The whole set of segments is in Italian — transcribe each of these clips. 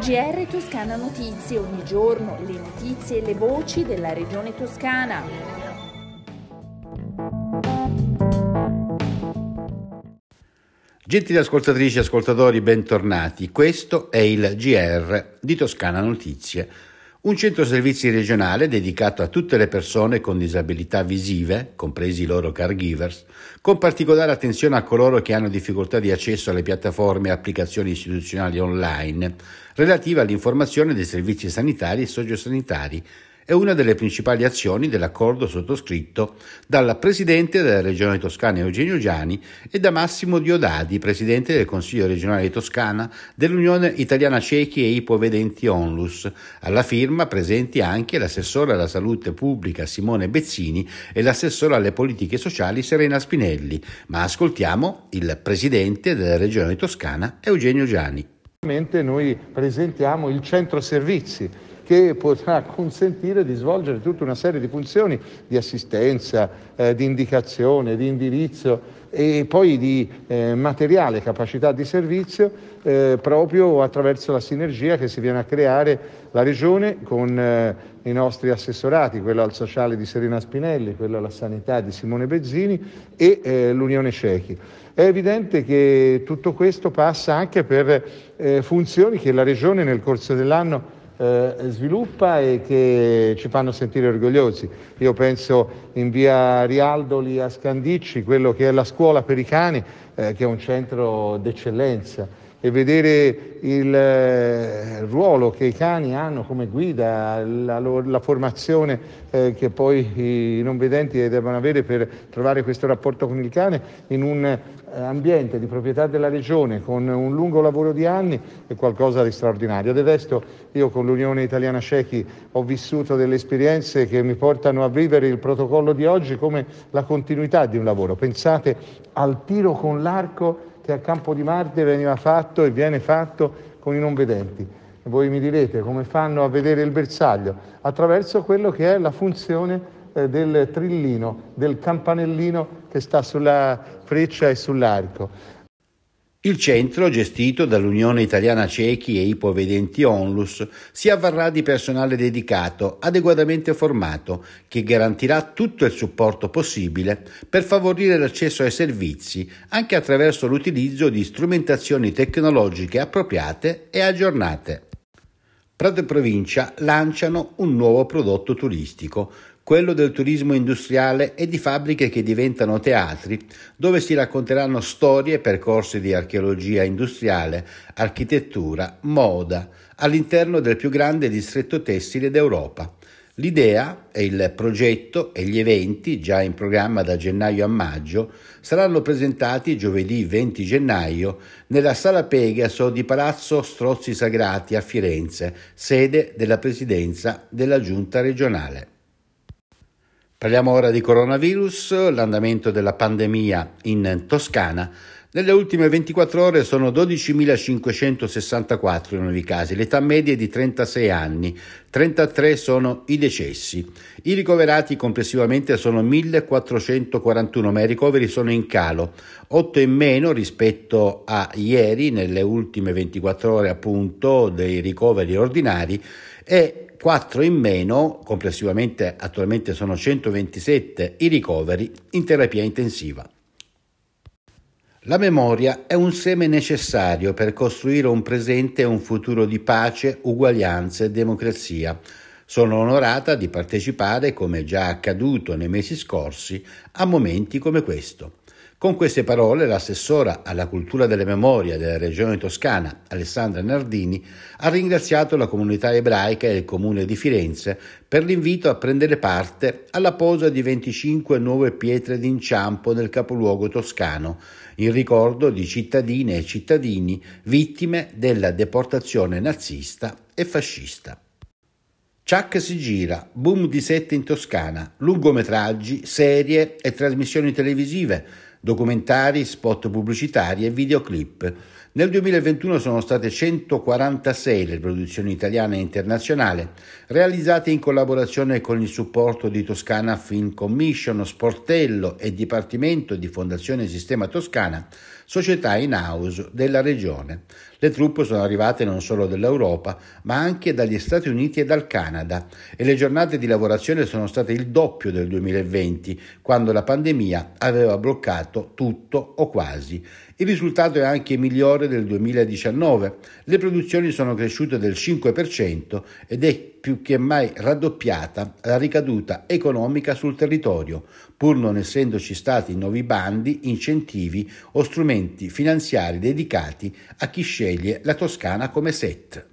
GR Toscana Notizie, ogni giorno le notizie e le voci della regione toscana. Gentili ascoltatrici e ascoltatori, bentornati. Questo è il GR di Toscana Notizie un centro servizi regionale dedicato a tutte le persone con disabilità visive, compresi i loro caregivers, con particolare attenzione a coloro che hanno difficoltà di accesso alle piattaforme e applicazioni istituzionali online relative all'informazione dei servizi sanitari e sociosanitari è una delle principali azioni dell'accordo sottoscritto dal Presidente della Regione Toscana Eugenio Giani e da Massimo Diodadi, Presidente del Consiglio regionale di Toscana dell'Unione Italiana Ciechi e Ipovedenti Onlus. Alla firma presenti anche l'assessore alla salute pubblica Simone Bezzini e l'assessore alle politiche sociali Serena Spinelli. Ma ascoltiamo il Presidente della Regione Toscana Eugenio Giani. Noi presentiamo il centro servizi che potrà consentire di svolgere tutta una serie di funzioni di assistenza, eh, di indicazione, di indirizzo e poi di eh, materiale, capacità di servizio eh, proprio attraverso la sinergia che si viene a creare la Regione con eh, i nostri assessorati, quello al sociale di Serena Spinelli, quello alla sanità di Simone Bezzini e eh, l'Unione Cechi. È evidente che tutto questo passa anche per eh, funzioni che la Regione nel corso dell'anno eh, sviluppa e che ci fanno sentire orgogliosi. Io penso in via Rialdoli a Scandicci, quello che è la scuola per i cani, eh, che è un centro d'eccellenza e vedere il eh, ruolo che i cani hanno come guida, la, la formazione eh, che poi i non vedenti devono avere per trovare questo rapporto con il cane in un eh, ambiente di proprietà della regione con un lungo lavoro di anni è qualcosa di straordinario. Del resto io con l'Unione Italiana Cechi ho vissuto delle esperienze che mi portano a vivere il protocollo di oggi come la continuità di un lavoro. Pensate al tiro con l'arco che a Campo di Marte veniva fatto e viene fatto con i non vedenti. E voi mi direte come fanno a vedere il bersaglio? Attraverso quello che è la funzione eh, del trillino, del campanellino che sta sulla freccia e sull'arco. Il centro, gestito dall'Unione Italiana Cechi e Ipovedenti Onlus, si avvarrà di personale dedicato, adeguatamente formato, che garantirà tutto il supporto possibile per favorire l'accesso ai servizi, anche attraverso l'utilizzo di strumentazioni tecnologiche appropriate e aggiornate. Prato e provincia lanciano un nuovo prodotto turistico, quello del turismo industriale e di fabbriche che diventano teatri, dove si racconteranno storie e percorsi di archeologia industriale, architettura, moda, all'interno del più grande distretto tessile d'Europa. L'idea e il progetto e gli eventi, già in programma da gennaio a maggio, saranno presentati giovedì 20 gennaio nella Sala Pegaso di Palazzo Strozzi Sagrati a Firenze, sede della Presidenza della Giunta regionale. Parliamo ora di coronavirus, l'andamento della pandemia in Toscana. Nelle ultime 24 ore sono 12.564 i nuovi casi, l'età media è di 36 anni, 33 sono i decessi. I ricoverati complessivamente sono 1.441, ma i ricoveri sono in calo, 8 in meno rispetto a ieri, nelle ultime 24 ore appunto dei ricoveri ordinari e 4 in meno, complessivamente attualmente sono 127 i ricoveri in terapia intensiva. La memoria è un seme necessario per costruire un presente e un futuro di pace, uguaglianza e democrazia. Sono onorata di partecipare, come già accaduto nei mesi scorsi, a momenti come questo. Con queste parole l'assessora alla cultura delle memorie della regione toscana, Alessandra Nardini, ha ringraziato la comunità ebraica e il comune di Firenze per l'invito a prendere parte alla posa di 25 nuove pietre d'inciampo nel capoluogo toscano, in ricordo di cittadine e cittadini vittime della deportazione nazista e fascista. Chuck si gira, boom di sette in Toscana, lungometraggi, serie e trasmissioni televisive, documentari, spot pubblicitari e videoclip. Nel 2021 sono state 146 le produzioni italiane e internazionali, realizzate in collaborazione con il supporto di Toscana Film Commission, Sportello e Dipartimento di Fondazione Sistema Toscana, società in house della regione. Le truppe sono arrivate non solo dall'Europa, ma anche dagli Stati Uniti e dal Canada e le giornate di lavorazione sono state il doppio del 2020, quando la pandemia aveva bloccato tutto o quasi. Il risultato è anche migliore del 2019. Le produzioni sono cresciute del 5% ed è più che mai raddoppiata la ricaduta economica sul territorio, pur non essendoci stati nuovi bandi, incentivi o strumenti finanziari dedicati a chi sceglie la Toscana come set.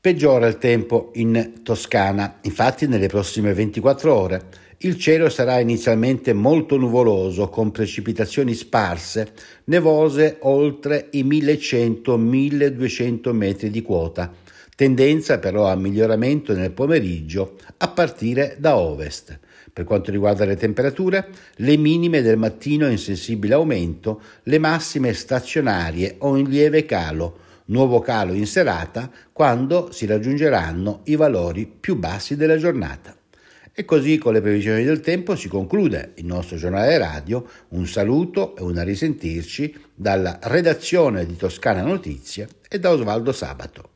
Peggiora il tempo in Toscana, infatti nelle prossime 24 ore il cielo sarà inizialmente molto nuvoloso con precipitazioni sparse, nevose oltre i 1100-1200 metri di quota, tendenza però a miglioramento nel pomeriggio a partire da ovest. Per quanto riguarda le temperature, le minime del mattino in sensibile aumento, le massime stazionarie o in lieve calo, nuovo calo in serata quando si raggiungeranno i valori più bassi della giornata. E così con le previsioni del tempo si conclude il nostro giornale radio. Un saluto e una risentirci dalla redazione di Toscana Notizie e da Osvaldo Sabato.